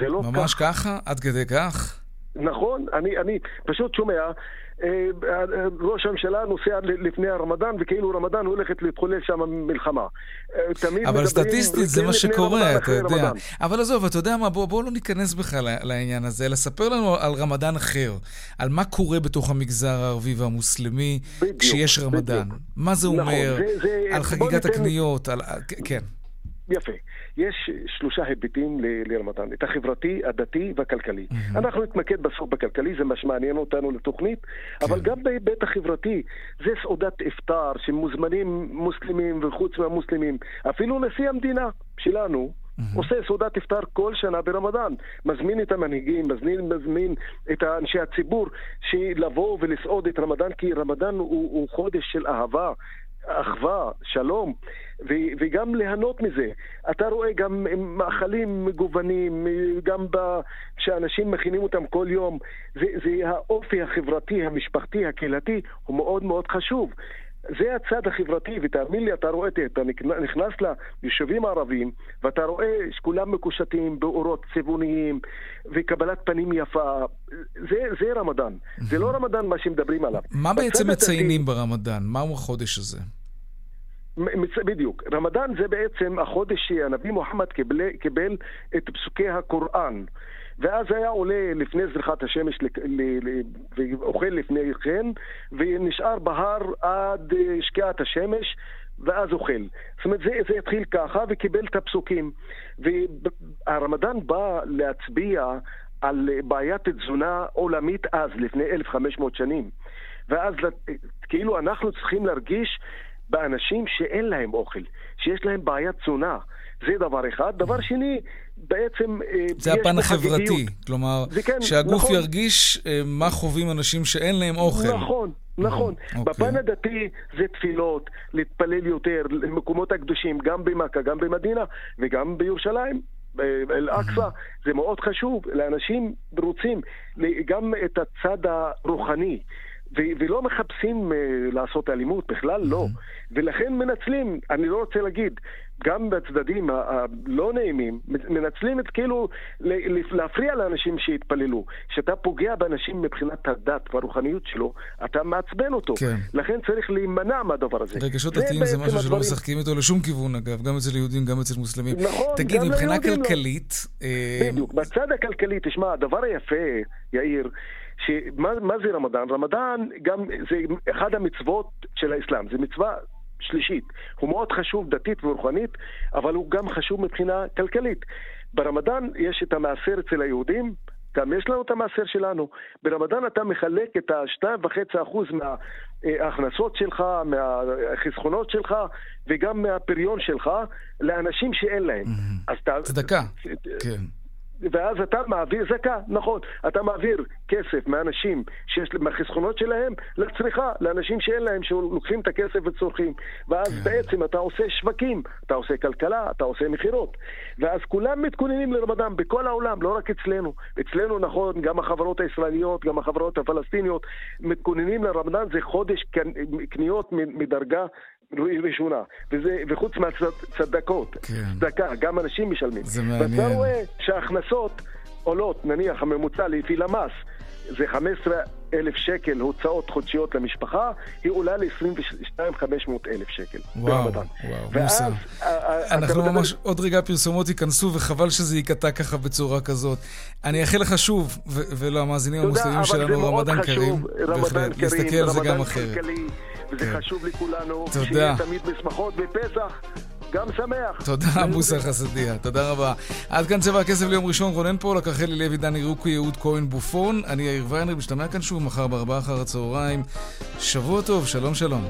זה לא ממש כך. ממש ככה? עד כדי כך? נכון, אני, אני פשוט שומע, אה, אה, ראש הממשלה נוסע לפני הרמדאן, וכאילו רמדאן הולכת להתחולל שם מלחמה. אה, אבל סטטיסטית זה מה שקורה, אתה יודע. רמדאן. אבל עזוב, אתה יודע מה, בואו בוא לא ניכנס בכלל לעניין הזה, אלא ספר לנו על רמדאן אחר, על מה קורה בתוך המגזר הערבי והמוסלמי בדיוק, כשיש רמדאן. בדיוק. מה זה נכון, אומר זה, זה, על חגיגת הקניות, על... כן. יפה. יש שלושה היבטים לרמדאן, את החברתי, הדתי והכלכלי. Mm-hmm. אנחנו נתמקד בסוף בכלכלי, זה מה שמעניין אותנו לתוכנית, כן. אבל גם בהיבט החברתי, זה סעודת אפטר שמוזמנים מוסלמים וחוץ מהמוסלמים, אפילו נשיא המדינה שלנו, Mm-hmm. עושה סעודת אפטר כל שנה ברמדאן. מזמין את המנהיגים, מזמין, מזמין את אנשי הציבור לבוא ולסעוד את רמדאן, כי רמדאן הוא, הוא חודש של אהבה, אחווה, שלום, ו- וגם ליהנות מזה. אתה רואה גם מאכלים מגוונים, גם ב- שאנשים מכינים אותם כל יום. זה, זה האופי החברתי, המשפחתי, הקהילתי, הוא מאוד מאוד חשוב. זה הצד החברתי, ותאמין לי, אתה רואה, אתה נכנס ליישובים הערביים, ואתה רואה שכולם מקושטים באורות צבעוניים, וקבלת פנים יפה. זה, זה רמדאן. זה לא רמדאן מה שמדברים עליו. מה בעצם מציינים. ברמדאן? מהו החודש הזה? בדיוק. רמדאן זה בעצם החודש שהנביא מוחמד קיבל, קיבל את פסוקי הקוראן. ואז היה עולה לפני זריחת השמש ואוכל לפני כן, ונשאר בהר עד אה, שקיעת השמש, ואז אוכל. זאת אומרת, זה, זה התחיל ככה וקיבל את הפסוקים. והרמדאן בא להצביע על בעיית תזונה עולמית אז, לפני 1,500 שנים. ואז כאילו אנחנו צריכים להרגיש באנשים שאין להם אוכל, שיש להם בעיית תזונה. זה דבר אחד. דבר שני, בעצם... אה, זה הפן החברתי. כלומר, כן, שהגוף נכון. ירגיש אה, מה חווים אנשים שאין להם אוכל. נכון, נכון. Mm, אוקיי. בפן הדתי זה תפילות, להתפלל יותר למקומות הקדושים, גם במכה, גם במדינה וגם בירושלים. אל-אקצא, זה מאוד חשוב, לאנשים רוצים גם את הצד הרוחני. ו- ולא מחפשים uh, לעשות אלימות, בכלל לא. ולכן מנצלים, אני לא רוצה להגיד, גם בצדדים הלא נעימים, מנצלים את כאילו להפריע לאנשים שיתפללו. כשאתה פוגע באנשים מבחינת הדת והרוחניות שלו, אתה מעצבן אותו. כן. לכן צריך להימנע מהדבר הזה. רגשות דתיים זה משהו שלא משחקים איתו לשום כיוון, אגב, גם אצל יהודים, גם אצל מוסלמים. נכון, תגיד, מבחינה לא. כלכלית... אה, בדיוק, בצד הכלכלי, תשמע, הדבר היפה, יאיר, שמה מה זה רמדאן? רמדאן גם זה אחד המצוות של האסלאם, זה מצווה שלישית. הוא מאוד חשוב דתית ורוחנית, אבל הוא גם חשוב מבחינה כלכלית. ברמדאן יש את המעשר אצל היהודים, גם יש לנו את המעשר שלנו. ברמדאן אתה מחלק את ה-2.5% מההכנסות שלך, מהחסכונות שלך וגם מהפריון שלך לאנשים שאין להם. צדקה, כן. ואז אתה מעביר, זכה, נכון, אתה מעביר כסף מאנשים שיש, מהחסכונות שלהם לצריכה, לאנשים שאין להם, שלוקחים את הכסף וצורכים. ואז כן. בעצם אתה עושה שווקים, אתה עושה כלכלה, אתה עושה מכירות. ואז כולם מתכוננים לרמדאן בכל העולם, לא רק אצלנו. אצלנו, נכון, גם החברות הישראליות, גם החברות הפלסטיניות, מתכוננים לרמדאן, זה חודש קניות מדרגה ראשונה, וזה, וחוץ מהצדקות, כן. צדקה, גם אנשים משלמים. זה מעניין. ואתה רואה שההכנסות עולות, נניח הממוצע לפי למ"ס, זה 15 אלף שקל הוצאות חודשיות למשפחה, היא עולה ל-22,500 אלף שקל. וואו, וואו, מוסר. אנחנו ממש, עוד רגע הפרסומות ייכנסו, וחבל שזה ייקטע ככה בצורה כזאת. אני אאחל לך שוב, ולמאזינים המוסלמים שלנו, רמדאן כרים. בהחלט, להסתכל על זה גם אחרת. וזה כן. חשוב לכולנו. תודה. שיהיה תמיד בשמחות בפסח. גם שמח. תודה, מוסר חסדיה, תודה רבה. עד כאן צבע הכסף ליום ראשון, רונן פולק, רחלי לוי, דני רוקו, יהוד כהן בופון. אני יאיר ויינר, משתמע כאן שוב מחר בארבעה אחר הצהריים. שבוע טוב, שלום שלום.